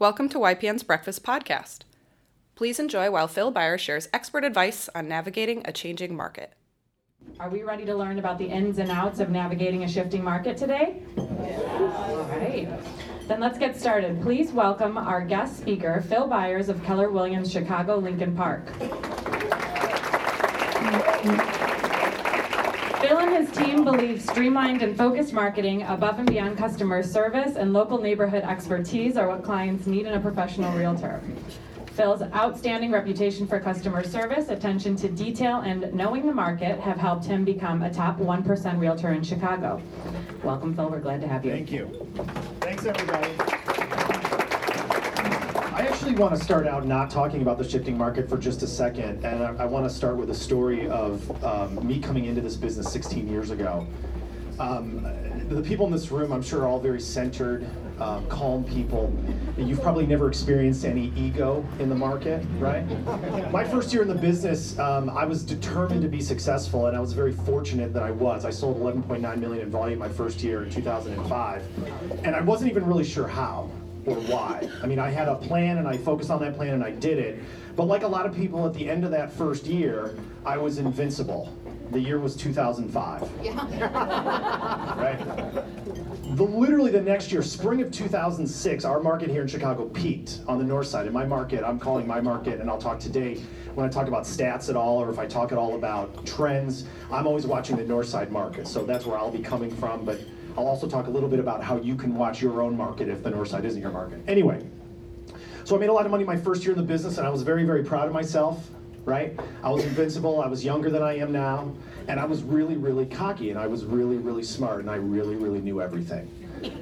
Welcome to YPN's Breakfast Podcast. Please enjoy while Phil Beyer shares expert advice on navigating a changing market. Are we ready to learn about the ins and outs of navigating a shifting market today? All right. Then let's get started. Please welcome our guest speaker, Phil Byers of Keller Williams Chicago Lincoln Park. And his team believe streamlined and focused marketing above and beyond customer service and local neighborhood expertise are what clients need in a professional realtor. Phil's outstanding reputation for customer service, attention to detail, and knowing the market have helped him become a top 1% realtor in Chicago. Welcome, Phil. We're glad to have you. Thank you. Thanks, everybody. I actually want to start out not talking about the shifting market for just a second, and I, I want to start with a story of um, me coming into this business 16 years ago. Um, the people in this room, I'm sure, are all very centered, um, calm people. You've probably never experienced any ego in the market, right? My first year in the business, um, I was determined to be successful, and I was very fortunate that I was. I sold 11.9 million in volume my first year in 2005, and I wasn't even really sure how or why. I mean, I had a plan and I focused on that plan and I did it. But like a lot of people at the end of that first year, I was invincible. The year was 2005. Yeah. right? The, literally the next year, spring of 2006, our market here in Chicago peaked on the north side. In my market, I'm calling my market, and I'll talk today when I talk about stats at all, or if I talk at all about trends, I'm always watching the north side market. So that's where I'll be coming from. But I'll also talk a little bit about how you can watch your own market if the north side isn't your market. Anyway, so I made a lot of money my first year in the business, and I was very, very proud of myself. Right? I was invincible. I was younger than I am now, and I was really, really cocky, and I was really, really smart, and I really, really knew everything.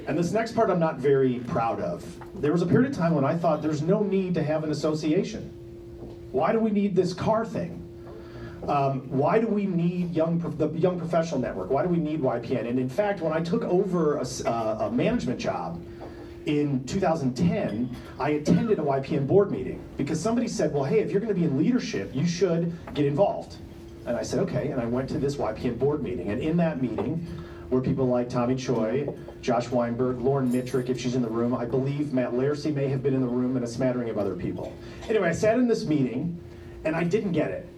And this next part I'm not very proud of. There was a period of time when I thought there's no need to have an association. Why do we need this car thing? Um, why do we need young the young professional network? Why do we need YPN? And in fact, when I took over a, uh, a management job in 2010, I attended a YPN board meeting because somebody said, "Well, hey, if you're going to be in leadership, you should get involved." And I said, "Okay." And I went to this YPN board meeting, and in that meeting were people like Tommy Choi, Josh Weinberg, Lauren Mitrick, if she's in the room. I believe Matt Laracy may have been in the room, and a smattering of other people. Anyway, I sat in this meeting, and I didn't get it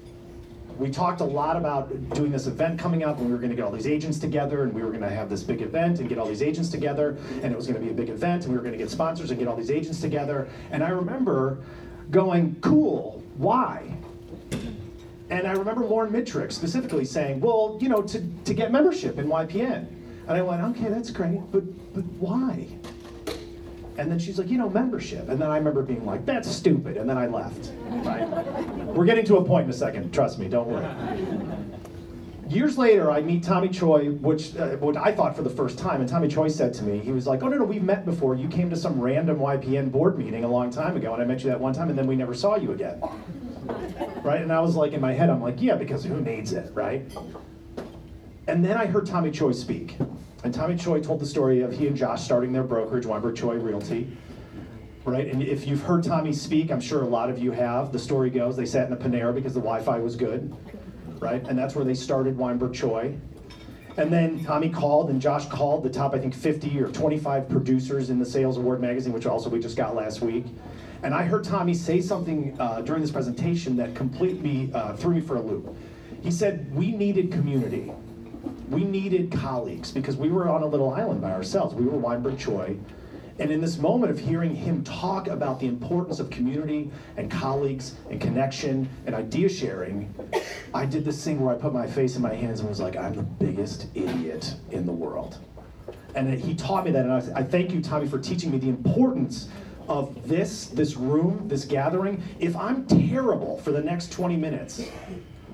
we talked a lot about doing this event coming up and we were going to get all these agents together and we were going to have this big event and get all these agents together and it was going to be a big event and we were going to get sponsors and get all these agents together. And i remember going cool why? And i remember lauren mitrick specifically saying well you know to, to get membership in ypn and i went okay that's great but but why and then she's like, you know, membership. And then I remember being like, that's stupid. And then I left. Right? We're getting to a point in a second. Trust me. Don't worry. Years later, I meet Tommy Choi, which uh, what I thought for the first time. And Tommy Choi said to me, he was like, oh, no, no, we've met before. You came to some random YPN board meeting a long time ago. And I met you that one time, and then we never saw you again. Right? And I was like, in my head, I'm like, yeah, because who needs it, right? And then I heard Tommy Choi speak. And Tommy Choi told the story of he and Josh starting their brokerage, Weinberg Choi Realty. Right? And if you've heard Tommy speak, I'm sure a lot of you have. The story goes they sat in a Panera because the Wi Fi was good. Right? And that's where they started Weinberg Choi. And then Tommy called and Josh called the top, I think, 50 or 25 producers in the Sales Award magazine, which also we just got last week. And I heard Tommy say something uh, during this presentation that completely uh, threw me for a loop. He said, We needed community we needed colleagues because we were on a little island by ourselves. We were Weinberg Choi. And in this moment of hearing him talk about the importance of community and colleagues and connection and idea sharing, I did this thing where I put my face in my hands and was like, I'm the biggest idiot in the world. And he taught me that, and I, I thank you, Tommy, for teaching me the importance of this, this room, this gathering. If I'm terrible for the next 20 minutes,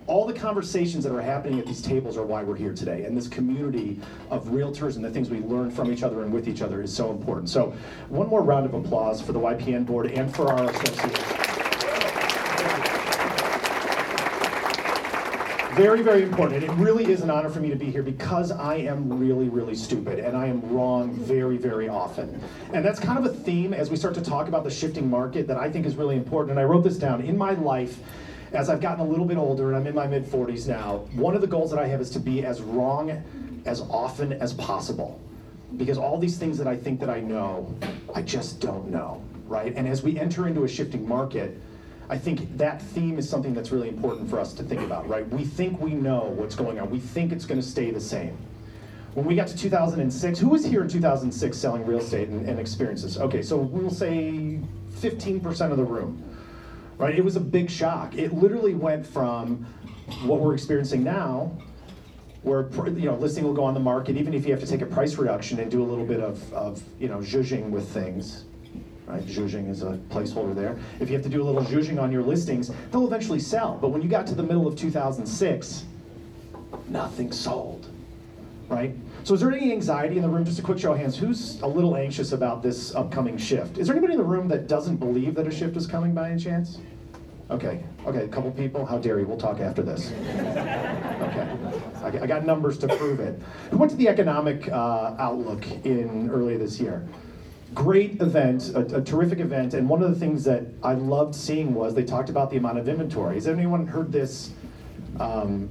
all the conversations that are happening at these tables are why we're here today. And this community of realtors and the things we learn from each other and with each other is so important. So, one more round of applause for the YPN board and for our associates. Very, very important. And it really is an honor for me to be here because I am really, really stupid and I am wrong very, very often. And that's kind of a theme as we start to talk about the shifting market that I think is really important. And I wrote this down. In my life, as I've gotten a little bit older and I'm in my mid 40s now, one of the goals that I have is to be as wrong as often as possible. Because all these things that I think that I know, I just don't know. right? And as we enter into a shifting market, I think that theme is something that's really important for us to think about, right? We think we know what's going on. We think it's going to stay the same. When we got to 2006, who was here in 2006 selling real estate and, and experiences? Okay, so we'll say 15% of the room, right? It was a big shock. It literally went from what we're experiencing now, where you know listing will go on the market, even if you have to take a price reduction and do a little bit of, of you know zhuzhing with things. Right, zhuzhing is a placeholder there. If you have to do a little zhuzhing on your listings, they'll eventually sell. But when you got to the middle of 2006, nothing sold. Right? So is there any anxiety in the room? Just a quick show of hands. Who's a little anxious about this upcoming shift? Is there anybody in the room that doesn't believe that a shift is coming by any chance? Okay, okay, a couple people. How dare you? We'll talk after this. Okay, I got numbers to prove it. Who went to the economic uh, outlook in earlier this year? Great event, a, a, terrific event, and one of the things that I loved seeing was they talked about the amount of inventory. Has anyone heard this um,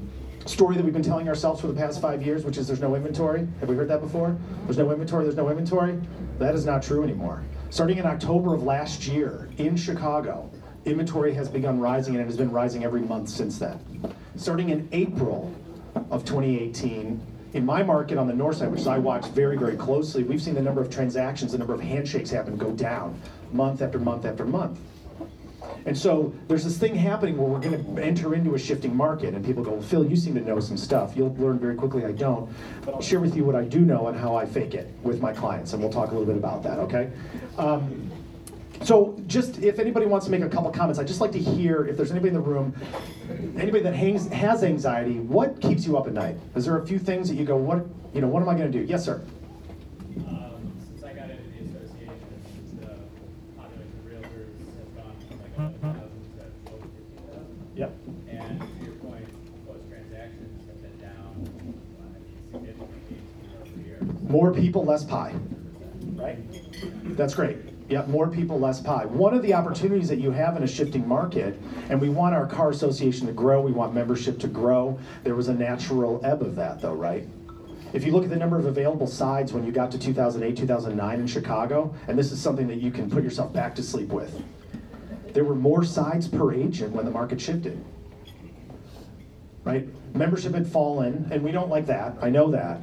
story that we've been telling ourselves for the past five years, which is there's no inventory? Have we heard that before? There's no inventory, there's no inventory? That is not true anymore. Starting in October of last year in Chicago, inventory has begun rising and it has been rising every month since then. Starting in April of 2018, in my market on the north side, which I watch very, very closely, we've seen the number of transactions, the number of handshakes happen go down month after month after month. And so there's this thing happening where we're going to enter into a shifting market, and people go, well, Phil, you seem to know some stuff. You'll learn very quickly I don't, but I'll share with you what I do know and how I fake it with my clients, and we'll talk a little bit about that, okay? Um, so just if anybody wants to make a couple comments, I'd just like to hear if there's anybody in the room, anybody that hangs, has anxiety, what keeps you up at night? Is there a few things that you go, what, you know, what am I going to do? Yes, sir. People, less pie. Right? That's great. Yep, more people, less pie. One of the opportunities that you have in a shifting market, and we want our car association to grow, we want membership to grow. There was a natural ebb of that, though, right? If you look at the number of available sides when you got to 2008, 2009 in Chicago, and this is something that you can put yourself back to sleep with, there were more sides per agent when the market shifted. Right? Membership had fallen, and we don't like that. I know that.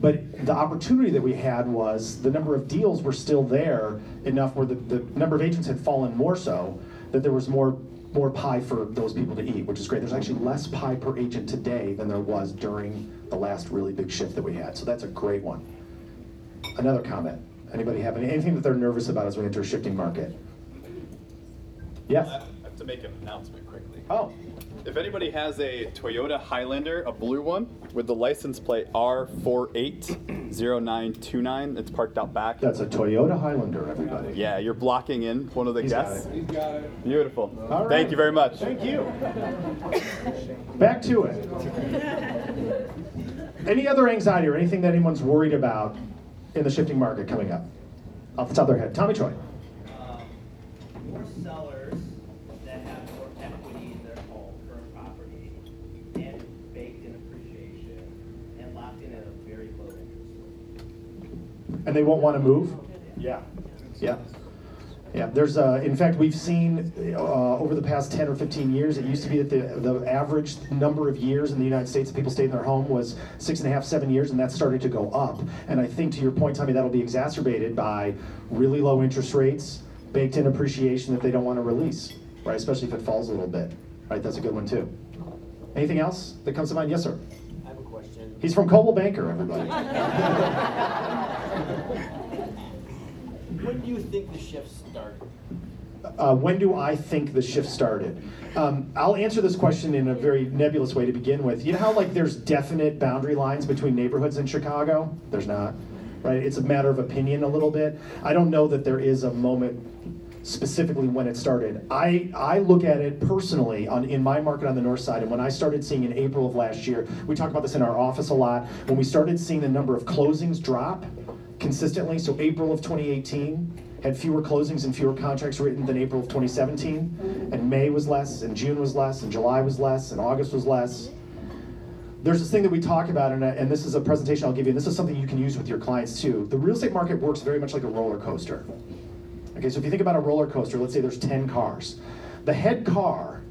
But the opportunity that we had was the number of deals were still there enough where the, the number of agents had fallen more so that there was more more pie for those people to eat, which is great. There's actually less pie per agent today than there was during the last really big shift that we had. So that's a great one. Another comment. Anybody have any, anything that they're nervous about as we enter a shifting market? Yes? I have to make an announcement quickly. Oh, If anybody has a Toyota Highlander, a blue one, with the license plate R480929, it's parked out back. that's a Toyota Highlander, everybody. Yeah, you're blocking in one of the He's got guests. it. Beautiful. All right. Thank you very much. Thank you. Back to it. Any other anxiety or anything that anyone's worried about in the shifting market coming up? Off the top of their head. Tommy Choi. And they won't want to move? Yeah. Yeah. Yeah, there's, uh, in fact, we've seen uh, over the past 10 or 15 years, it used to be that the, the average number of years in the United States that people stayed in their home was six and a half, seven years, and that's started to go up. And I think to your point, Tommy, that'll be exacerbated by really low interest rates, baked in appreciation that they don't want to release, right? Especially if it falls a little bit, right? That's a good one too. Anything else that comes to mind? Yes, sir. He's from Coldwell Banker, everybody. When do you think the shift started? uh, when do I think the shift started? Um, I'll answer this question in a very nebulous way to begin with. You know how like there's definite boundary lines between neighborhoods in Chicago? There's not, right? It's a matter of opinion a little bit. I don't know that there is a moment specifically when it started. I, I look at it personally on in my market on the north side, and when I started seeing in April of last year, we talk about this in our office a lot. When we started seeing the number of closings drop consistently, so April of 2018 had fewer closings and fewer contracts written than April of 2017, and May was less, and June was less, and July was less, and August was less. There's this thing that we talk about, and, and this is a presentation I'll give you, and this is something you can use with your clients too. The real estate market works very much like a roller coaster. Okay, so if you think about a roller coaster, let's say there's 10 cars. The head car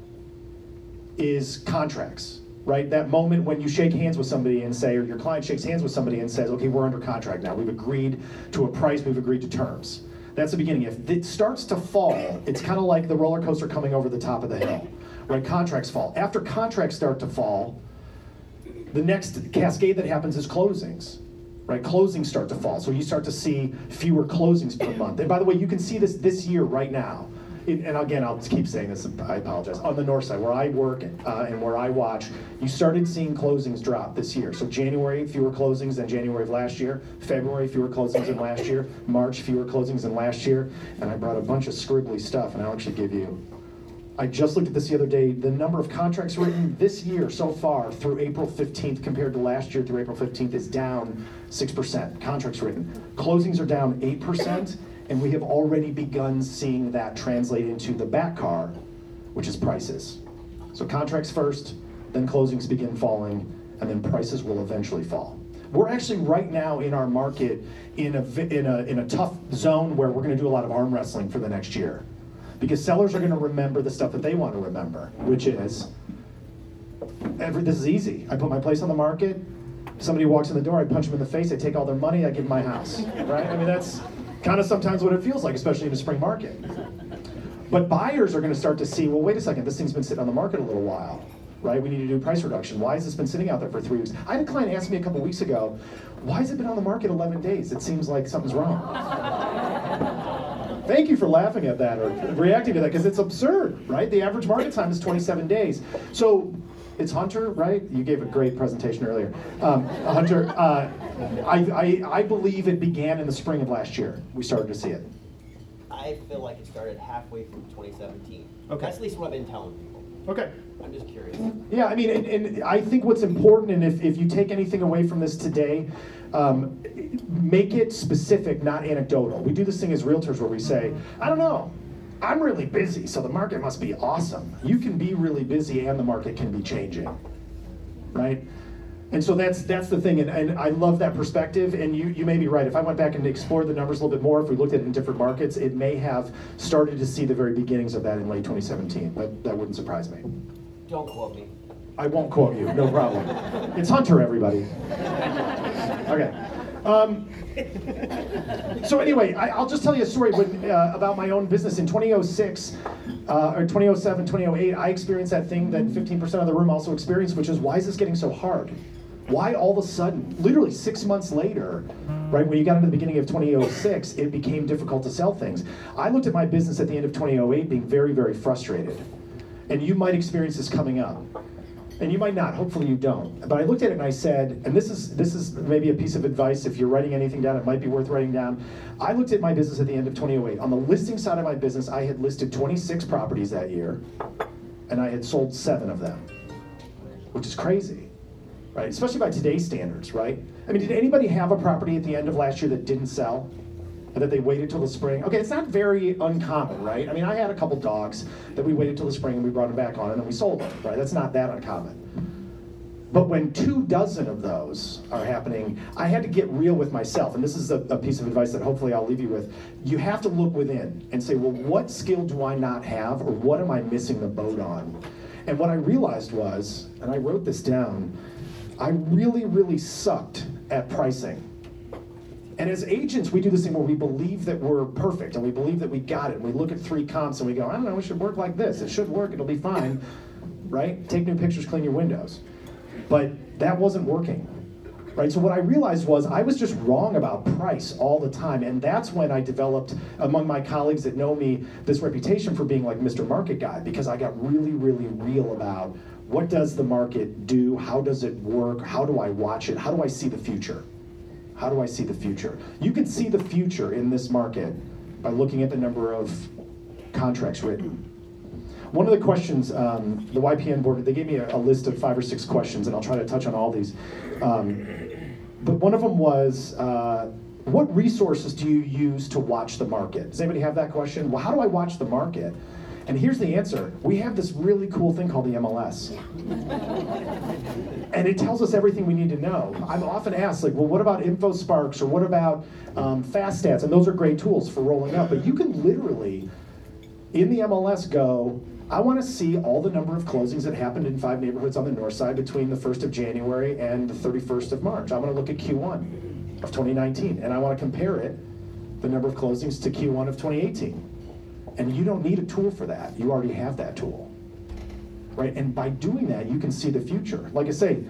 is contracts, right? That moment when you shake hands with somebody and say, or your client shakes hands with somebody and says, okay, we're under contract now. We've agreed to a price, we've agreed to terms. That's the beginning. If it starts to fall, it's kind of like the roller coaster coming over the top of the hill, right? Contracts fall. After contracts start to fall, the next cascade that happens is closings right? Closings start to fall so you start to see fewer closings per month. And by the way you can see this this year right now. It- and again i'll keep saying this i apologize. On the north side where i work uh, and where i watch you started seeing closings drop this year. So january fewer closings than january of last year. February fewer closings than last year. March fewer closings than last year. And i brought a bunch of scribbly stuff and i'll actually give you I just looked at this the other day. The number of contracts written this year so far through April 15th compared to last year through April 15th is down 6%. Contracts written. Closings are down 8%, and we have already begun seeing that translate into the back car, which is prices. So contracts first, then closings begin falling, and then prices will eventually fall. We're actually right now in our market in a, in a, in a tough zone where we're going to do a lot of arm wrestling for the next year because sellers are going to remember the stuff that they want to remember, which is every this is easy. I put my place on the market. Somebody walks in the door, I punch them in the face, I take all their money, I give them my house. Right? I mean that's kind of sometimes what it feels like, especially in a spring market. But buyers are going to start to see, well, wait a second, this thing's been sitting on the market a little while, right? We need to do price reduction. Why has this been sitting out there for three weeks? I had a client ask me a couple weeks ago, why has it been on the market 11 days? It seems like something's wrong. Thank you for laughing at that or reacting to that because it's absurd, right? The average market time is 27 days. So it's Hunter, right? You gave a great presentation earlier. Um, Hunter, uh, I, I, I believe it began in the spring of last year. We started to see it. I feel like it started halfway through 2017. Okay. That's at least what I've been telling people. Okay. I'm just curious. Yeah, I mean, and, and I think what's important, and if, if you take anything away from this today, um, make it specific, not anecdotal. We do this thing as realtors where we say, I don't know, I'm really busy, so the market must be awesome. You can be really busy and the market can be changing, right? And so that's that's the thing, and, and I love that perspective. And you, you may be right. If I went back and explored the numbers a little bit more, if we looked at it in different markets, it may have started to see the very beginnings of that in late 2017. But that wouldn't surprise me. Don't quote me. I won't quote you, no problem. It's Hunter, everybody. Okay. Um, so anyway, I, I'll just tell you a story when, uh, about my own business. In 2006, uh, or 2007, 2008, I experienced that thing that 15% of the room also experienced, which is why is this getting so hard? Why all of a sudden, literally six months later, right when you got into the beginning of 2006, it became difficult to sell things. I looked at my business at the end of 2008 being very, very frustrated. And you might experience this coming up and you might not hopefully you don't. But i looked at it and i said and this is this is maybe a piece of advice if you're writing anything down it might be worth writing down. I looked at my business at the end of 2008 on the listing side of my business i had listed 26 properties that year and i had sold seven of them which is crazy right? Especially by today's standards right? I mean did anybody have a property at the end of last year that didn't sell and that they waited till the spring. Okay, it's not very uncommon, right? I mean, I had a couple dogs that we waited till the spring and we brought them back on and then we sold them, right? That's not that uncommon. But when two dozen of those are happening, I had to get real with myself. And this is a, a piece of advice that hopefully I'll leave you with. You have to look within and say, well, what skill do I not have or what am I missing the boat on? And what I realized was, and I wrote this down, I really, really sucked at pricing. And as agents, we do this thing where we believe that we're perfect and we believe that we got it. And we look at three comps and we go, I don't know, it should work like this. It should work, it'll be fine, right? Take new pictures, clean your windows. But that wasn't working, right? So what I realized was I was just wrong about price all the time. And that's when I developed, among my colleagues that know me, this reputation for being like Mr. Market Guy because I got really, really real about what does the market do? How does it work? How do I watch it? How do I see the future? How do I see the future? You can see the future in this market by looking at the number of contracts written. One of the questions, um, the YPN board, they gave me a, a, list of five or six questions, and I'll try to touch on all these. Um, but one of them was, uh, what resources do you use to watch the market? Does anybody have that question? Well, how do I watch the market? And here's the answer we have this really cool thing called the MLS. and it tells us everything we need to know. I'm often asked, like, well, what about InfoSparks or what about um, Fast Stats? And those are great tools for rolling up. But you can literally, in the MLS, go, I want to see all the number of closings that happened in five neighborhoods on the north side between the 1st of January and the 31st of March. I want to look at Q1 of 2019, and I want to compare it, the number of closings, to Q1 of 2018. And you don't need a tool for that. You already have that tool. Right? And by doing that, you can see the future. Like I say,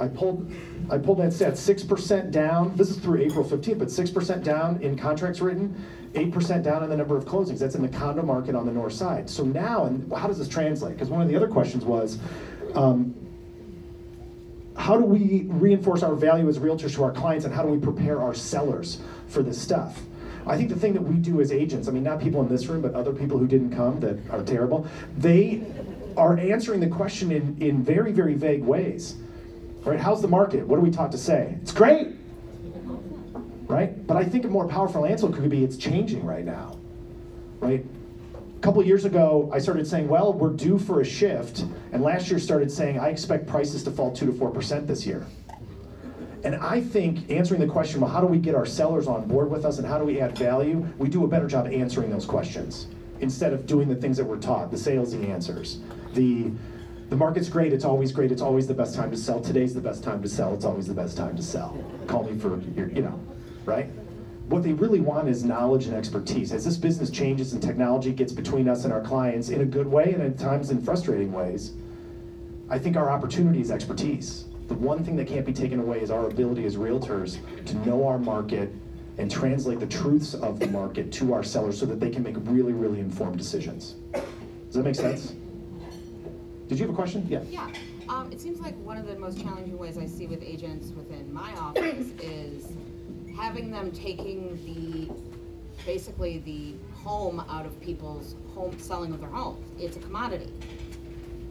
I pulled I pulled that stat 6% down. This is through April 15th, but 6% down in contracts written, 8% down in the number of closings. That's in the condo market on the north side. So now, and how does this translate? Because one of the other questions was, um, how do we reinforce our value as realtors to our clients and how do we prepare our sellers for this stuff? I think the thing that we do as agents, I mean, not people in this room, but other people who didn't come that are terrible, they are answering the question in, in very, very vague ways. Right? How's the market? What are we taught to say? It's great. Right? But I think a more powerful answer could be it's changing right now. Right? A couple years ago, I started saying, well, we're due for a shift. And last year started saying, I expect prices to fall 2 to 4% this year. And I think answering the question, well, how do we get our sellers on board with us and how do we add value? We do a better job answering those questions instead of doing the things that we're taught, the salesy answers. The the market's great, it's always great, it's always the best time to sell. Today's the best time to sell, it's always the best time to sell. Call me for your, you know, right? What they really want is knowledge and expertise. As this business changes and technology gets between us and our clients in a good way and at times in frustrating ways, I think our opportunity is expertise. The one thing that can't be taken away is our ability as realtors to know our market and translate the truths of the market to our sellers so that they can make really, really informed decisions. Does that make sense? Did you have a question? Yeah. Yeah, um, it seems like one of the most challenging ways I see with agents within my office is having them taking the, basically the home out of people's home, selling of their homes. It's a commodity.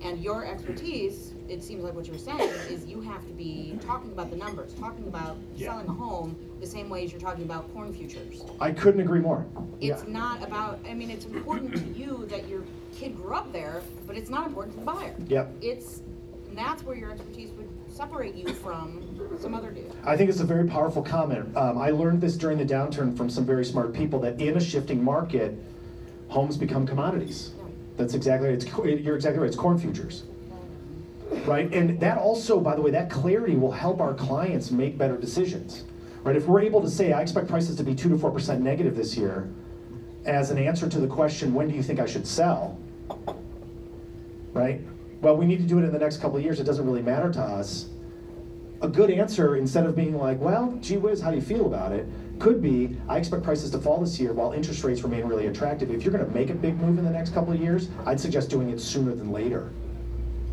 And your expertise, it seems like what you're saying, is you have to be talking about the numbers, talking about Yeah. selling a home the same way as you're talking about corn futures. I couldn't agree more. It's Yeah. not about, I mean, it's important to you that your kid grew up there, but it's not important to the buyer. Yep. It's, and that's where your expertise would separate you from some other dude. I think it's a very powerful comment. Um, I learned this during the downturn from some very smart people that in a shifting market, homes become commodities. That's exactly it's co- you're exactly right. It's corn futures, right? And that also, by the way, that clarity will help our clients make better decisions, right? If we're able to say, I expect prices to be two to four percent negative this year, as an answer to the question, when do you think I should sell? Right? Well, we need to do it in the next couple of years. It doesn't really matter to us a good answer instead of being like, well, gee whiz, how do you feel about it? Could be, I expect prices to fall this year while interest rates remain really attractive. If you're going to make a big move in the next couple of years, I'd suggest doing it sooner than later.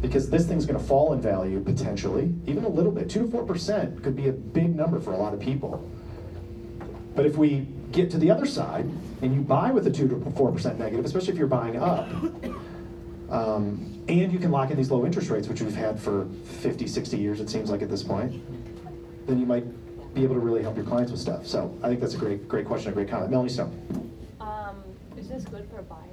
Because this thing's going to fall in value potentially, even a little bit. 2 to 4% could be a big number for a lot of people. But if we get to the other side and you buy with a 2 to 4% negative, especially if you're buying up, um, and you can lock in these low interest rates, which we've had for 50, 60 years, it seems like at this point, then you might be able to really help your clients with stuff. So I think that's a great, great question, a great comment. Melanie Stone. Um, is this good for buyers?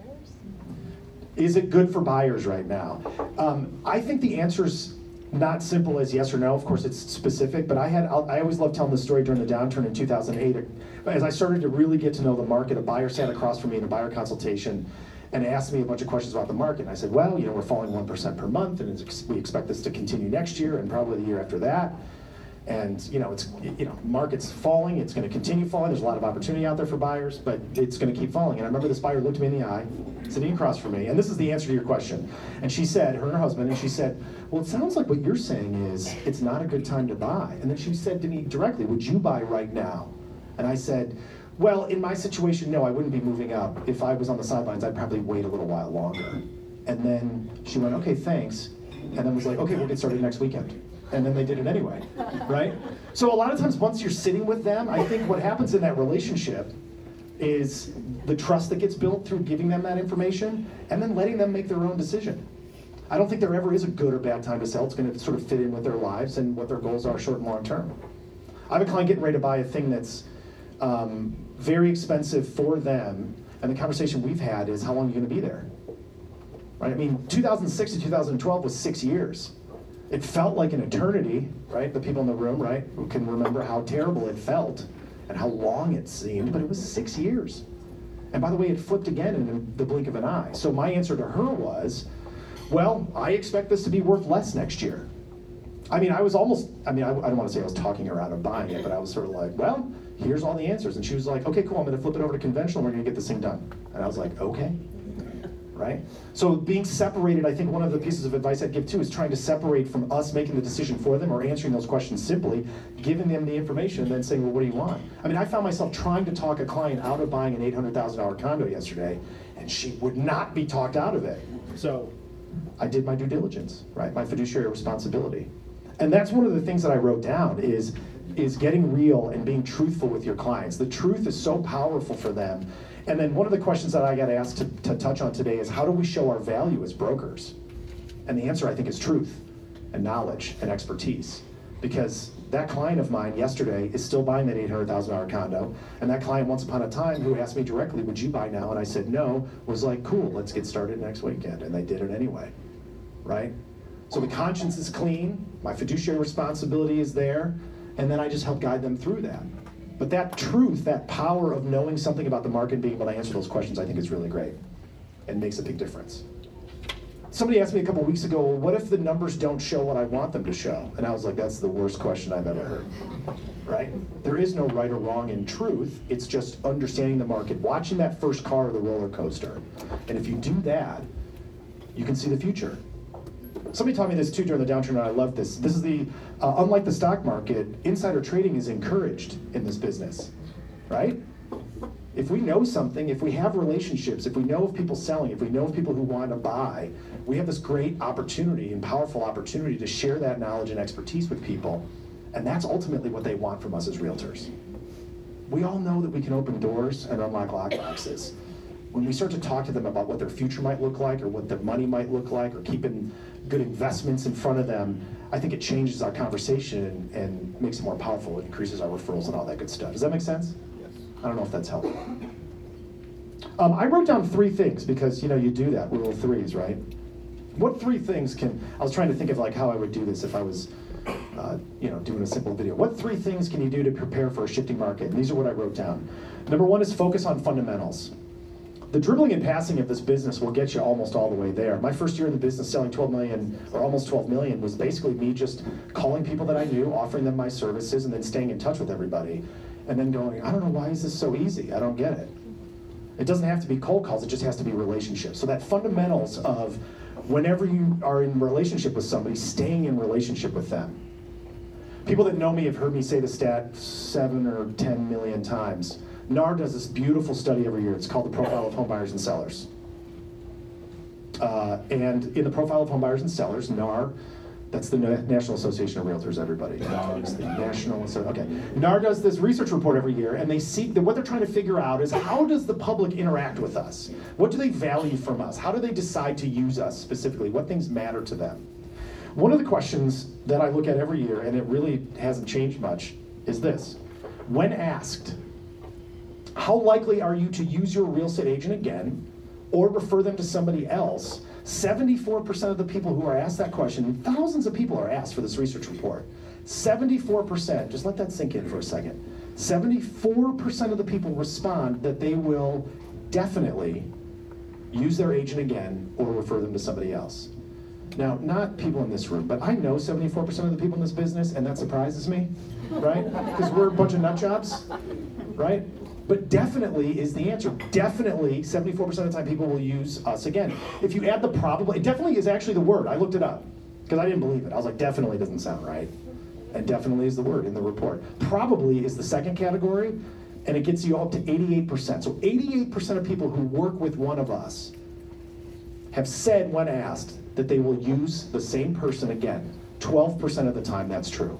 Is it good for buyers right now? Um, I think the answer is not simple as yes or no. Of course, it's specific, but I had I always love telling the story during the downturn in 2008. As I started to really get to know the market, a buyer sat across from me in a buyer consultation and asked me a bunch of questions about the market. And I said, well, you know, we're falling 1% per month, and we expect this to continue next year and probably the year after that. And you know, it's you know, market's falling. It's going to continue falling. There's a lot of opportunity out there for buyers, but it's going to keep falling. And I remember this buyer looked me in the eye, sitting across from me, and this is the answer to your question. And she said, her and her husband, and she said, "Well, it sounds like what you're saying is it's not a good time to buy." And then she said to me directly, "Would you buy right now?" And I said, "Well, in my situation, no, I wouldn't be moving up. If I was on the sidelines, I'd probably wait a little while longer." And then she went, "Okay, thanks," and then was like, "Okay, we'll get started next weekend." And then they did it anyway, right? So a lot of times, once you're sitting with them, I think what happens in that relationship is the trust that gets built through giving them that information and then letting them make their own decision. I don't think there ever is a good or bad time to sell. It's going to sort of fit in with their lives and what their goals are, short and long term. I have a client getting ready to buy a thing that's um, very expensive for them, And the conversation we've had is how long are you going to be there? Right? I mean, 2006 to 2012 was six years. It felt like an eternity, right? The people in the room, right, who can remember how terrible it felt and how long it seemed, but it was six years. And by the way, it flipped again in the blink of an eye. So my answer to her was, well, I expect this to be worth less next year. I mean, I was almost, I mean, I, I don't want to say I was talking her out of buying it, but I was sort of like, well, here's all the answers. And she was like, okay, cool, I'm going to flip it over to conventional, we're going to get this thing done. And I was like, okay. Right? So being separated, I think one of the pieces of advice I'd give too is trying to separate from us making the decision for them or answering those questions simply, giving them the information, and then saying, well, what do you want? I mean, I found myself trying to talk a client out of buying an $800,000 condo yesterday, and she would not be talked out of it. So I did my due diligence, right? My fiduciary responsibility. And that's one of the things that I wrote down is is getting real and being truthful with your clients. The truth is so powerful for them. And then one of the questions that I got asked to, to touch on today is how do we show our value as brokers? And the answer I think is truth and knowledge and expertise. Because that client of mine yesterday is still buying that $800,000 condo. And that client, once upon a time, who asked me directly, Would you buy now? And I said no, was like, Cool, let's get started next weekend. And they did it anyway, right? So the conscience is clean, my fiduciary responsibility is there, and then I just help guide them through that. But that truth, that power of knowing something about the market being able to answer those questions, I think is really great and makes a big difference. Somebody asked me a couple weeks ago, well, what if the numbers don't show what I want them to show? And I was like, that's the worst question I've ever heard. Right? There is no right or wrong in truth. It's just understanding the market, watching that first car of the roller coaster. And if you do that, you can see the future. Somebody taught me this too during the downturn, and I love this. This is the, uh, unlike the stock market, insider trading is encouraged in this business, right? If we know something, if we have relationships, if we know of people selling, if we know of people who want to buy, we have this great opportunity and powerful opportunity to share that knowledge and expertise with people. And that's ultimately what they want from us as realtors. We all know that we can open doors and unlock lockboxes when we start to talk to them about what their future might look like or what their money might look like or keeping good investments in front of them, I think it changes our conversation and, makes it more powerful. It increases our referrals and all that good stuff. Does that make sense? Yes. I don't know if that's helpful. Um, I wrote down three things because you know you do that rule of threes, right? What three things can I was trying to think of like how I would do this if I was, uh, you know, doing a simple video. What three things can you do to prepare for a shifting market? And these are what I wrote down. Number one is focus on fundamentals the dribbling and passing of this business will get you almost all the way there. My first year in the business selling 12 million or almost 12 million was basically me just calling people that I knew, offering them my services, and then staying in touch with everybody. And then going, I don't know, why is this so easy? I don't get it. It doesn't have to be cold calls, it just has to be relationships. So that fundamentals of whenever you are in relationship with somebody, staying in relationship with them. People that know me have heard me say the stat seven or 10 million times NAR does this beautiful study every year. It's called the Profile of Home Buyers and Sellers. Uh, and in the Profile of Home Buyers and Sellers, NAR, that's the National Association of Realtors, everybody. Is the National, okay. NAR does this research report every year, and they seek, that what they're trying to figure out is how does the public interact with us? What do they value from us? How do they decide to use us specifically? What things matter to them? One of the questions that I look at every year, and it really hasn't changed much, is this. When asked, how likely are you to use your real estate agent again or refer them to somebody else? 74% of the people who are asked that question, thousands of people are asked for this research report. 74%, just let that sink in for a second. 74% of the people respond that they will definitely use their agent again or refer them to somebody else. Now, not people in this room, but I know 74% of the people in this business, and that surprises me, right? Because we're a bunch of nut jobs, right? But definitely is the answer. Definitely, 74% of the time people will use us again. If you add the probable, it definitely is actually the word. I looked it up because I didn't believe it. I was like, definitely doesn't sound right. And definitely is the word in the report. Probably is the second category, and it gets you up to 88%. So 88% of people who work with one of us have said when asked that they will use the same person again. 12% of the time that's true.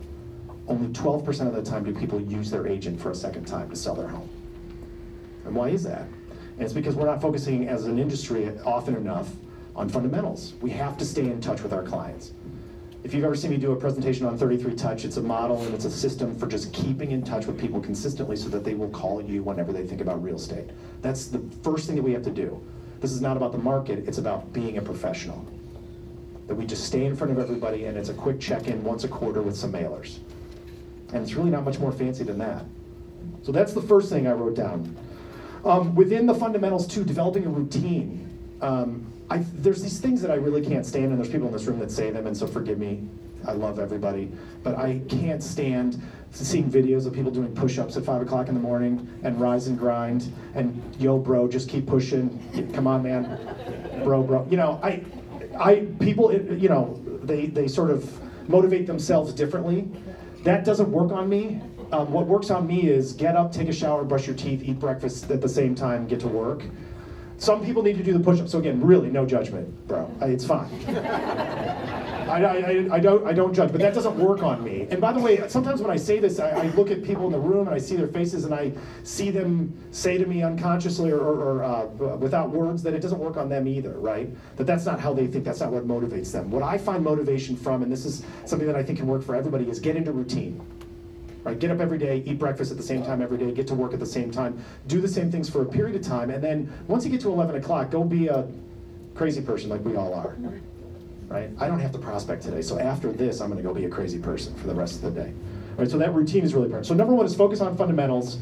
Only 12% of the time do people use their agent for a second time to sell their home. And why is that? And it's because we're not focusing as an industry often enough on fundamentals. We have to stay in touch with our clients. If you've ever seen me do a presentation on 33 Touch, it's a model and it's a system for just keeping in touch with people consistently so that they will call you whenever they think about real estate. That's the first thing that we have to do. This is not about the market, it's about being a professional. That we just stay in front of everybody and it's a quick check in once a quarter with some mailers. And it's really not much more fancy than that. So that's the first thing I wrote down. Um, within the fundamentals, too, developing a routine. Um, I, there's these things that I really can't stand, and there's people in this room that say them, and so forgive me. I love everybody, but I can't stand seeing videos of people doing push-ups at five o'clock in the morning and rise and grind and yo, bro, just keep pushing. Come on, man, bro, bro. You know, I, I people, you know, they they sort of motivate themselves differently. That doesn't work on me. Um, what works on me is get up, take a shower, brush your teeth, eat breakfast at the same time, get to work. Some people need to do the push-up. So again, really, no judgment, bro. It's fine. I, I, I, don't I don't judge, but that doesn't work on me. And by the way, sometimes when I say this, I, I look at people in the room and I see their faces and I see them say to me unconsciously or, or, or uh, without words that it doesn't work on them either, right? That that's not how they think. That's not what motivates them. What I find motivation from, and this is something that I think can work for everybody, is get into routine. Right? Get up every day, eat breakfast at the same time every day, get to work at the same time, do the same things for a period of time, and then once you get to 11 o'clock, go be a crazy person like we all are. Right? I don't have to prospect today, so after this, I'm going to go be a crazy person for the rest of the day. Right? So that routine is really important. So number one is focus on fundamentals,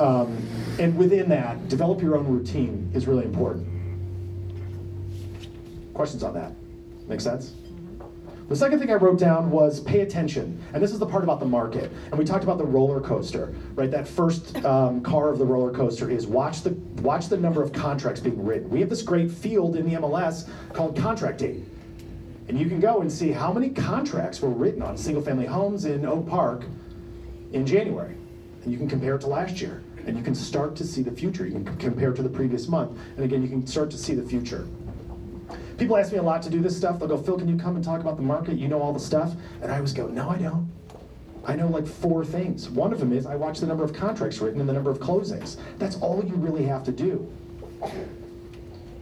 um, and within that, develop your own routine is really important. Questions on that? Make sense? The second thing I wrote down was pay attention. And this is the part about the market. And we talked about the roller coaster, right? That first um, car of the roller coaster is watch the, watch the number of contracts being written. We have this great field in the MLS called contract date. And you can go and see how many contracts were written on single family homes in Oak Park in January. And you can compare it to last year. And you can start to see the future. You can compare it to the previous month. And again, you can start to see the future. People ask me a lot to do this stuff. They'll go, Phil, can you come and talk about the market? You know all the stuff? And I always go, no, I don't. I know like four things. One of them is I watch the number of contracts written and the number of closings. That's all you really have to do.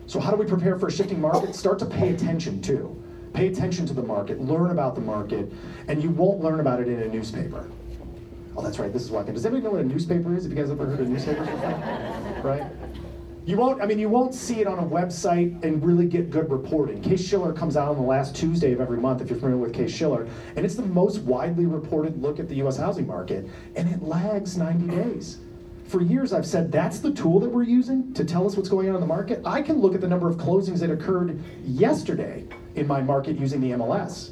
So, how do we prepare for a shifting market? Start to pay attention to. Pay attention to the market, learn about the market, and you won't learn about it in a newspaper. Oh, that's right, this is why. Does anybody know what a newspaper is? Have you guys ever heard of newspapers before? Right? You won't, I mean, you won't see it on a website and really get good reporting. Case-Shiller comes out on the last Tuesday of every month, if you're familiar with Case-Shiller, and it's the most widely reported look at the US housing market, and it lags 90 days. For years, I've said that's the tool that we're using to tell us what's going on in the market. I can look at the number of closings that occurred yesterday in my market using the MLS.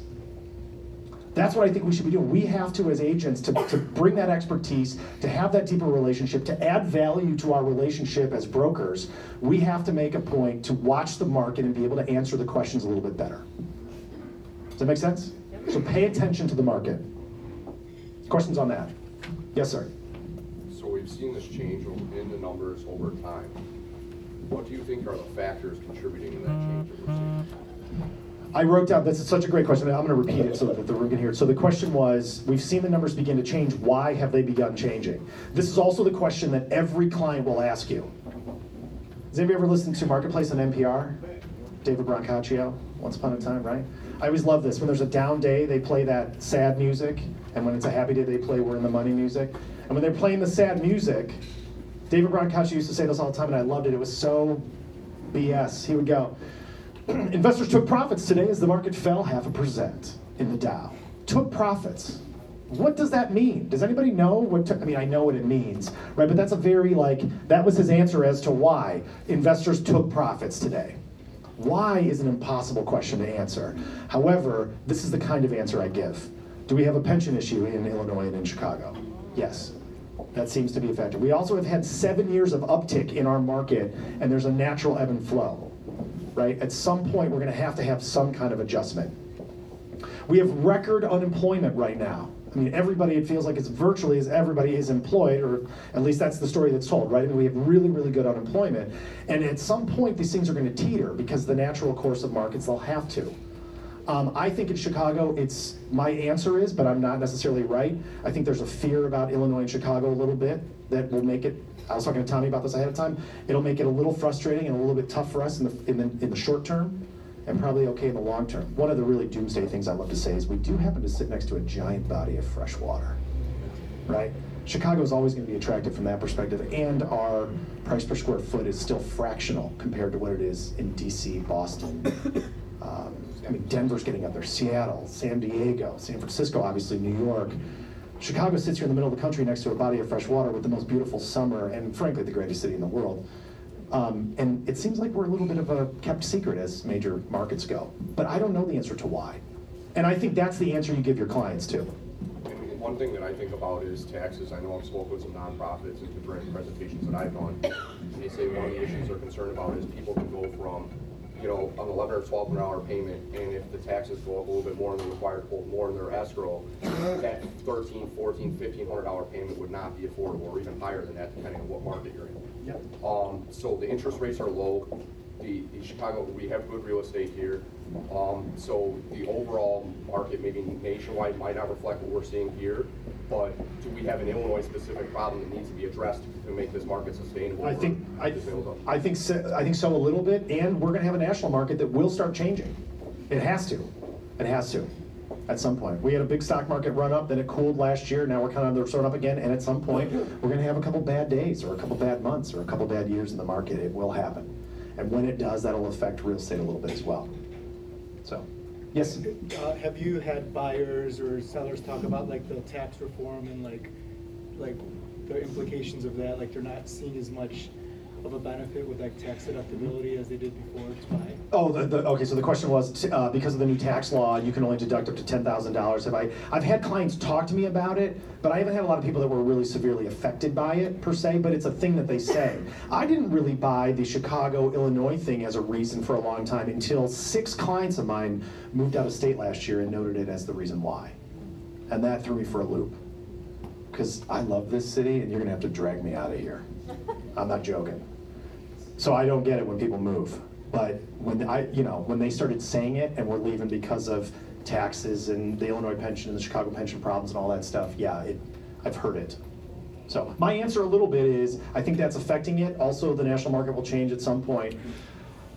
That's what I think we should be doing. We have to, as agents, to, to bring that expertise, to have that deeper relationship, to add value to our relationship as brokers. We have to make a point to watch the market and be able to answer the questions a little bit better. Does that make sense? So pay attention to the market. Questions on that? Yes, sir. So we've seen this change in the numbers over time. What do you think are the factors contributing to that change that we're seeing? I wrote down, this is such a great question. I'm going to repeat it so that the room can hear it. So the question was, we've seen the numbers begin to change. Why have they begun changing? This is also the question that every client will ask you. Has anybody ever listened to Marketplace on NPR? David Brancaccio, Once Upon a Time, right? I always love this. When there's a down day, they play that sad music. And when it's a happy day, they play We're in the Money music. And when they're playing the sad music, David Brancaccio used to say this all the time, and I loved it. It was so BS. He would go, Investors took profits today as the market fell half a percent in the Dow. Took profits. What does that mean? Does anybody know what? To, I mean, I know what it means, right? But that's a very like that was his answer as to why investors took profits today. Why is an impossible question to answer. However, this is the kind of answer I give. Do we have a pension issue in Illinois and in Chicago? Yes. That seems to be a factor. We also have had seven years of uptick in our market, and there's a natural ebb and flow right? At some point, we're going to have to have some kind of adjustment. We have record unemployment right now. I mean, everybody, it feels like it's virtually as everybody is employed, or at least that's the story that's told, right? I mean, we have really, really good unemployment. And at some point, these things are going to teeter because the natural course of markets, they'll have to. Um, I think in Chicago, it's my answer is, but I'm not necessarily right. I think there's a fear about Illinois and Chicago a little bit that will make it I was talking to Tommy about this ahead of time. It'll make it a little frustrating and a little bit tough for us in the, in the, in the short term. and probably okay in the long term. One of the really doomsday things I love to say is we do happen to sit next to a giant body of fresh water, right? Chicago is always going to be attractive from that perspective, and our price per square foot is still fractional compared to what it is in DC, Boston. Um, I mean, Denver's getting up there, Seattle, San Diego, San Francisco, obviously, New York. Chicago sits here in the middle of the country next to a body of fresh water with the most beautiful summer and, frankly, the greatest city in the world. Um, and it seems like we're a little bit of a kept secret as major markets go. But I don't know the answer to why. And I think that's the answer you give your clients too. And one thing that I think about is taxes. I know I've spoken with some nonprofits and different presentations that I've done. And they say one of the issues they're concerned about is people can go from, you know, an eleven or twelve hundred dollar payment, and if the taxes go up a little bit more they're required hold more in their escrow, that thirteen, fourteen, fifteen hundred dollar payment would not be affordable, or even higher than that, depending on what market you're in. Yep. Um, so the interest rates are low. The, the Chicago, we have good real estate here. Um, so the overall market, maybe nationwide, might not reflect what we're seeing here. But do we have an Illinois-specific problem that needs to be addressed to make this market sustainable? I think, I, the sales up? I think, so, I think so a little bit, and we're gonna have a national market that will start changing. It has to, it has to, at some point. We had a big stock market run up, then it cooled last year, now we're kind of sort of up again, and at some point, we're gonna have a couple bad days, or a couple bad months, or a couple bad years in the market, it will happen. And when it does, that'll affect real estate a little bit as well. So, yes? Uh, have you had buyers or sellers talk about like the tax reform and like, like the implications of that? Like they're not seeing as much of a benefit with like tax deductibility as they did before to buy? Oh, the, the, okay, so the question was, uh, because of the new tax law, you can only deduct up to ten thousand dollars. Have I, I've had clients talk to me about it, but I haven't had a lot of people that were really severely affected by it per se, but it's a thing that they say. I didn't really buy the Chicago, Illinois thing as a reason for a long time until six clients of mine moved out of state last year and noted it as the reason why. And that threw me for a loop. Because I love this city and you're gonna have to drag me out of here. I'm not joking. So I don't get it when people move. But when I, you know, when they started saying it and we're leaving because of taxes and the Illinois pension and the Chicago pension problems and all that stuff, yeah, it, I've heard it. So my answer a little bit is I think that's affecting it. Also, the national market will change at some point.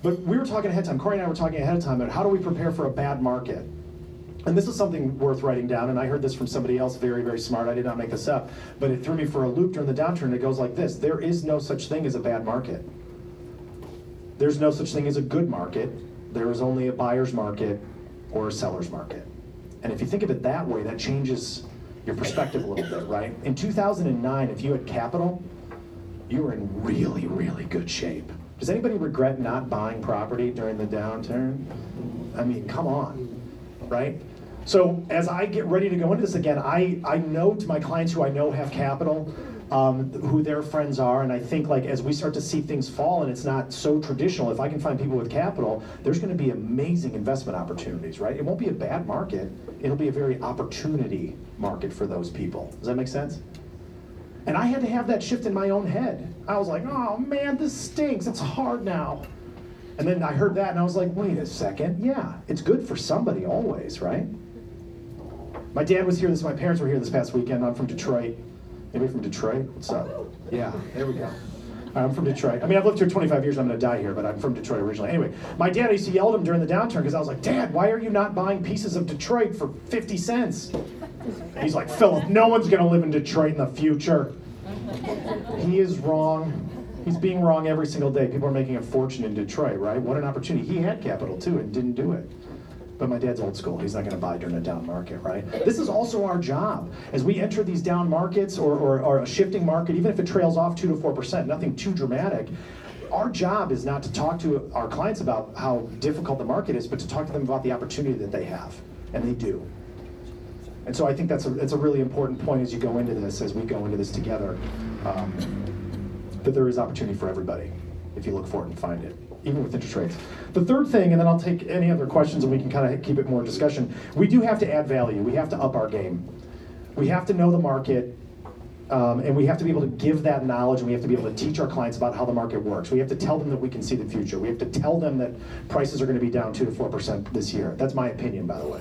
But we were talking ahead of time. Corey and I were talking ahead of time about how do we prepare for a bad market. And this is something worth writing down, and I heard this from somebody else very, very smart. I did not make this up, but it threw me for a loop during the downturn. It goes like this There is no such thing as a bad market. There's no such thing as a good market. There is only a buyer's market or a seller's market. And if you think of it that way, that changes your perspective a little bit, right? In 2009, if you had capital, you were in really, really good shape. Does anybody regret not buying property during the downturn? I mean, come on, right? So as I get ready to go into this again, I, I know to my clients who I know have capital, um, who their friends are, and I think like as we start to see things fall and it's not so traditional, if I can find people with capital, there's going to be amazing investment opportunities, right? It won't be a bad market. It'll be a very opportunity market for those people. Does that make sense? And I had to have that shift in my own head. I was like, oh man, this stinks. It's hard now. And then I heard that and I was like, wait a second. Yeah, it's good for somebody always, right? My dad was here this, my parents were here this past weekend. I'm from Detroit. Anybody from Detroit? What's up? Yeah, there we go. I'm from Detroit. I mean, I've lived here 25 years I'm going to die here, but I'm from Detroit originally. Anyway, my dad I used to yell at him during the downturn because I was like, Dad, why are you not buying pieces of Detroit for 50 cents? He's like, Philip, no one's going to live in Detroit in the future. He is wrong. He's being wrong every single day. People are making a fortune in Detroit, right? What an opportunity. He had capital too and didn't do it. But my dad's old school. He's not going to buy during a down market, right? This is also our job. As we enter these down markets or, or, or a shifting market, even if it trails off 2 to 4%, nothing too dramatic, our job is not to talk to our clients about how difficult the market is, but to talk to them about the opportunity that they have. And they do. And so I think that's a, that's a really important point as you go into this, as we go into this together, um, that there is opportunity for everybody if you look for it and find it, even with interest rates. The third thing, and then I'll take any other questions and we can kind of keep it more discussion. We do have to add value. We have to up our game. We have to know the market. Um, and we have to be able to give that knowledge and we have to be able to teach our clients about how the market works. We have to tell them that we can see the future. We have to tell them that prices are going to be down 2 to 4% this year. That's my opinion, by the way.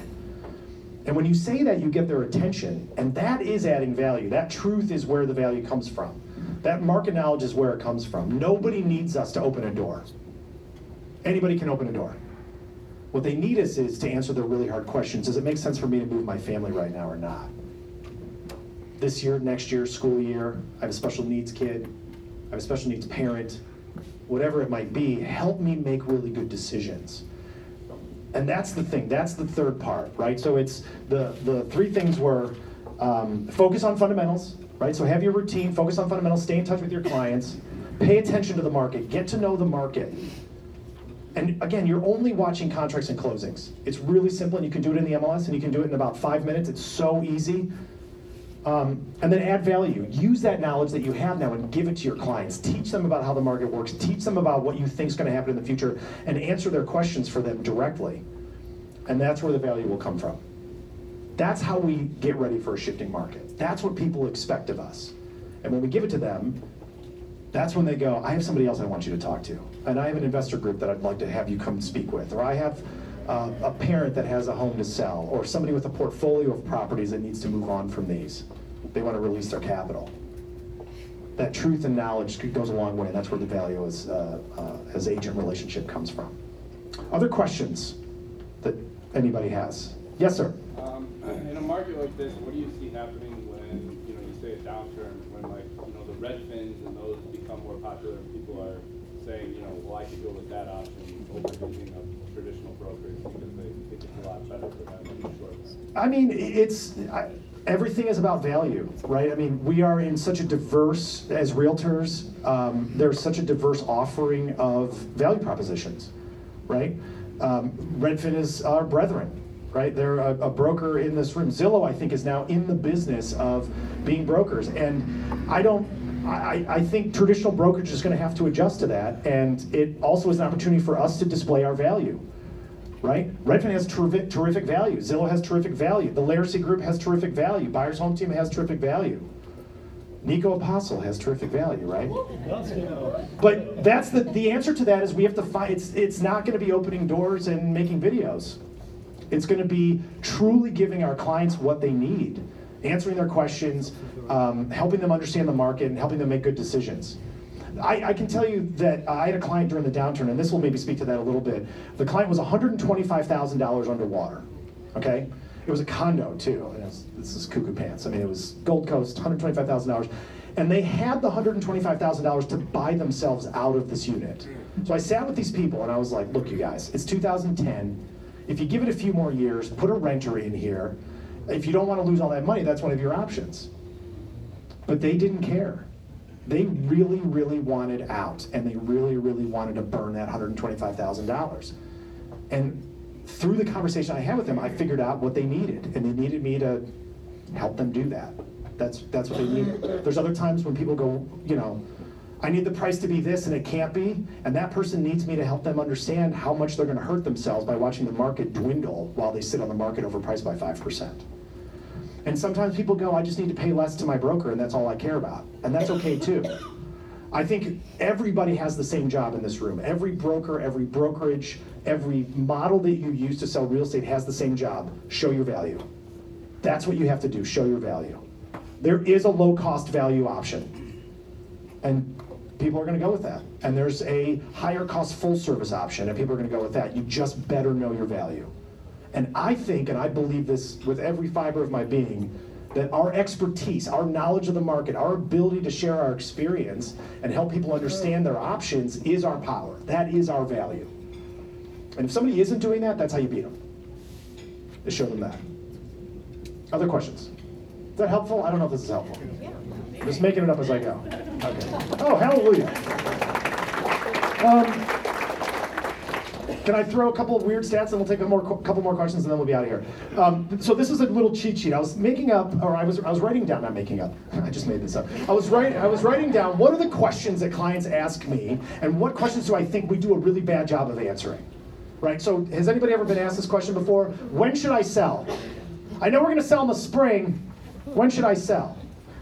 And when you say that, you get their attention, and that is adding value. That truth is where the value comes from. That market knowledge is where it comes from. Nobody needs us to open a door. Anybody can open a door. What they need us is to answer the really hard questions. Does it make sense for me to move my family right now or not? This year, next year, school year, I have a special needs kid, I have a special needs parent, whatever it might be, help me make really good decisions. And that's the thing, that's the third part, right? So it's the, the three things were um, focus on fundamentals, right? So have your routine, focus on fundamentals, stay in touch with your clients, pay attention to the market, get to know the market. And again, you're only watching contracts and closings. It's really simple, and you can do it in the MLS, and you can do it in about five minutes. It's so easy. Um, and then add value. Use that knowledge that you have now and give it to your clients. Teach them about how the market works. Teach them about what you think is going to happen in the future, and answer their questions for them directly. And that's where the value will come from. That's how we get ready for a shifting market. That's what people expect of us. And when we give it to them, that's when they go, I have somebody else I want you to talk to. And I have an investor group that I'd like to have you come speak with. Or I have uh, a parent that has a home to sell. Or somebody with a portfolio of properties that needs to move on from these. They want to release their capital. That truth and knowledge goes a long way, and that's where the value as, uh, uh, as agent relationship comes from. Other questions that anybody has? Yes, sir. Um, in a market like this, what do you see happening when you know you say a downturn, when like you know the Redfins and those become more popular, you know, well, I could go with that option over using a traditional brokerage because they think it's a lot better for them in the short. I mean, it's I, everything is about value, right? I mean, we are in such a diverse as realtors. Um, there's such a diverse offering of value propositions, right? Um, Redfin is our brethren, right? They're a, a broker in this room. Zillow, I think, is now in the business of being brokers, and I don't. I, I think traditional brokerage is going to have to adjust to that, and it also is an opportunity for us to display our value right? Redfin has terrific, terrific value. Zillow has terrific value. The Laracy Group has terrific value. Buyers Home Team has terrific value. Nico Apostle has terrific value, right? But that's the the answer to that is we have to find it's it's not going to be opening doors and making videos. It's going to be truly giving our clients what they need, answering their questions, um, helping them understand the market, and helping them make good decisions. I, I, can tell you that I had a client during the downturn, and this will maybe speak to that a little bit. The client was $125,000 underwater. Okay, it was a condo too. Was, this is cuckoo pants. I mean, it was Gold Coast, $125,000, and they had the $125,000 to buy themselves out of this unit. So I sat with these people, and I was like, "Look, you guys, it's 2010. If you give it a few more years, put a renter in here. If you don't want to lose all that money, that's one of your options." But they didn't care they really, really wanted out, and they really, really wanted to burn that $125,000. And through the conversation I had with them, I figured out what they needed, and they needed me to help them do that. That's that's what they need. There's other times when people go, you know, I need the price to be this and it can't be, and that person needs me to help them understand how much they're going to hurt themselves by watching the market dwindle while they sit on the market overpriced by 5%. And sometimes people go, I just need to pay less to my broker, and that's all I care about. And that's okay too. I think everybody has the same job in this room. Every broker, every brokerage, every model that you use to sell real estate has the same job show your value. That's what you have to do show your value. There is a low cost value option. And people are going to go with that. And there's a higher cost full service option, and people are going to go with that. You just better know your value. And I think, and I believe this with every fiber of my being, that our expertise, our knowledge of the market, our ability to share our experience and help people understand their options is our power. That is our value. And if somebody isn't doing that, that's how you beat them. To show them that. Other questions? Is that helpful? I don't know if this is helpful. Just making it up as I go. Okay. Oh, hallelujah. Um, can I throw a couple of weird stats and we'll take a more, couple more questions and then we'll be out of here. Um, so this is a little cheat sheet. I was making up, or I was, I was writing down, not making up. I just made this up. I was writing, I was writing down what are the questions that clients ask me and what questions do I think we do a really bad job of answering. Right. So has anybody ever been asked this question before? When should I sell? I know we're going to sell in the spring. When should I sell?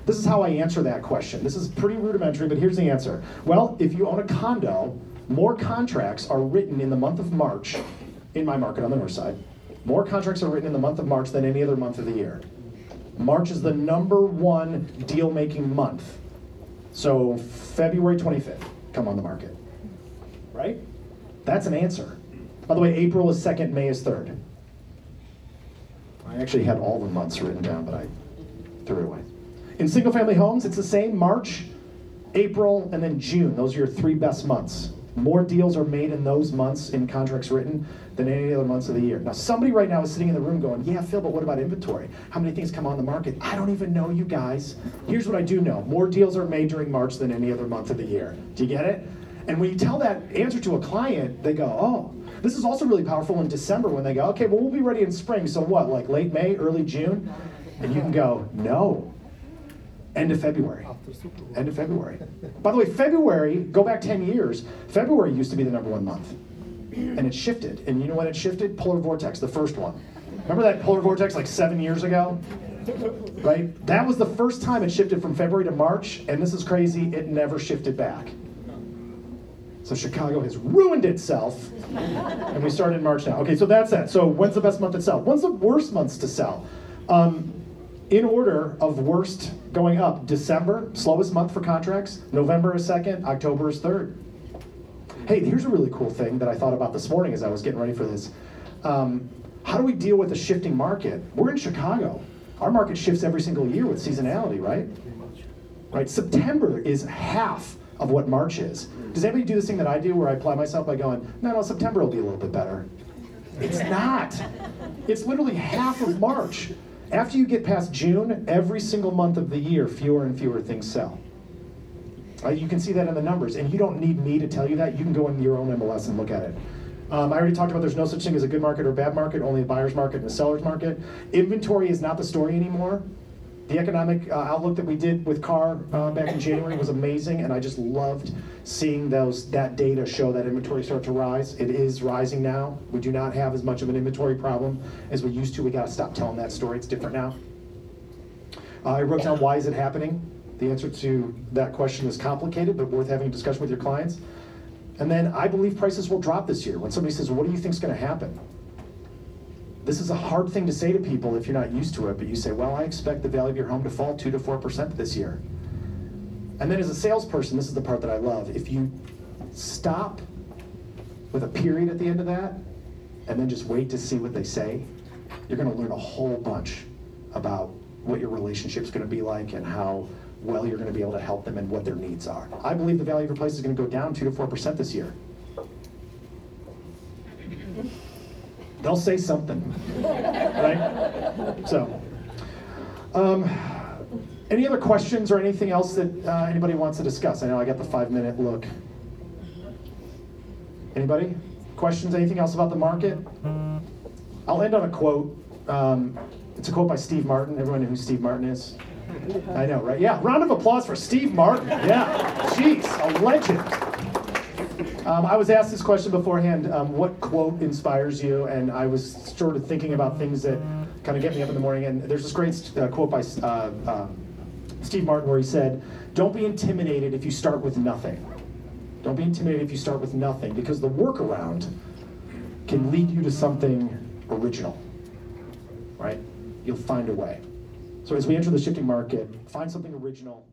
This is how I answer that question. This is pretty rudimentary, but here's the answer. Well, if you own a condo, more contracts are written in the month of March in my market on the north side. More contracts are written in the month of March than any other month of the year. March is the number one deal making month. So February 25th, come on the market. Right? That's an answer. By the way, April is second, May is third. I actually had all the months written down, but I threw it away. In single family homes, it's the same March, April, and then June. Those are your three best months. More deals are made in those months in contracts written than any other months of the year. Now, somebody right now is sitting in the room going, Yeah, Phil, but what about inventory? How many things come on the market? I don't even know, you guys. Here's what I do know more deals are made during March than any other month of the year. Do you get it? And when you tell that answer to a client, they go, Oh, this is also really powerful in December when they go, Okay, well, we'll be ready in spring. So what, like late May, early June? And you can go, No, end of February. End of February. By the way, February, go back 10 years, February used to be the number one month. And it shifted. And you know when it shifted? Polar vortex, the first one. Remember that polar vortex like seven years ago? Right? That was the first time it shifted from February to March, and this is crazy, it never shifted back. So Chicago has ruined itself, and we start in March now. Okay, so that's that. So when's the best month to sell? When's the worst months to sell? Um, in order of worst going up, December, slowest month for contracts. November is second. October is third. Hey, here's a really cool thing that I thought about this morning as I was getting ready for this. Um, how do we deal with a shifting market? We're in Chicago. Our market shifts every single year with seasonality, right? Right. September is half of what March is. Does anybody do this thing that I do where I apply myself by going, no, no, September will be a little bit better? It's not. It's literally half of March. After you get past June, every single month of the year, fewer and fewer things sell. Uh, you can see that in the numbers, and you don't need me to tell you that. You can go in your own MLS and look at it. Um, I already talked about there's no such thing as a good market or bad market, only a buyer's market and a seller's market. Inventory is not the story anymore. The economic uh, outlook that we did with CAR uh, back in January was amazing, and I just loved seeing those that data show that inventory start to rise. It is rising now. We do not have as much of an inventory problem as we used to. We got to stop telling that story. It's different now. Uh, I wrote down why is it happening. The answer to that question is complicated, but worth having a discussion with your clients. And then I believe prices will drop this year. When somebody says, "What do you think is going to happen?" This is a hard thing to say to people if you're not used to it, but you say, well, I expect the value of your home to fall 2 to 4% this year. And then as a salesperson, this is the part that I love. If you stop with a period at the end of that and then just wait to see what they say, you're going to learn a whole bunch about what your relationship's going to be like and how well you're going to be able to help them and what their needs are. I believe the value of your place is going to go down 2 to 4% this year. they'll say something, right? So, um, any other questions or anything else that uh, anybody wants to discuss? I know I got the five minute look. Anybody? Questions? Anything else about the market? I'll end on a quote. Um, it's a quote by Steve Martin. Everyone know who Steve Martin is? I know, right? Yeah, round of applause for Steve Martin. Yeah, jeez, a legend. Um, I was asked this question beforehand um, what quote inspires you? And I was sort of thinking about things that kind of get me up in the morning. And there's this great uh, quote by uh, um, Steve Martin where he said, Don't be intimidated if you start with nothing. Don't be intimidated if you start with nothing because the workaround can lead you to something original, right? You'll find a way. So as we enter the shifting market, find something original.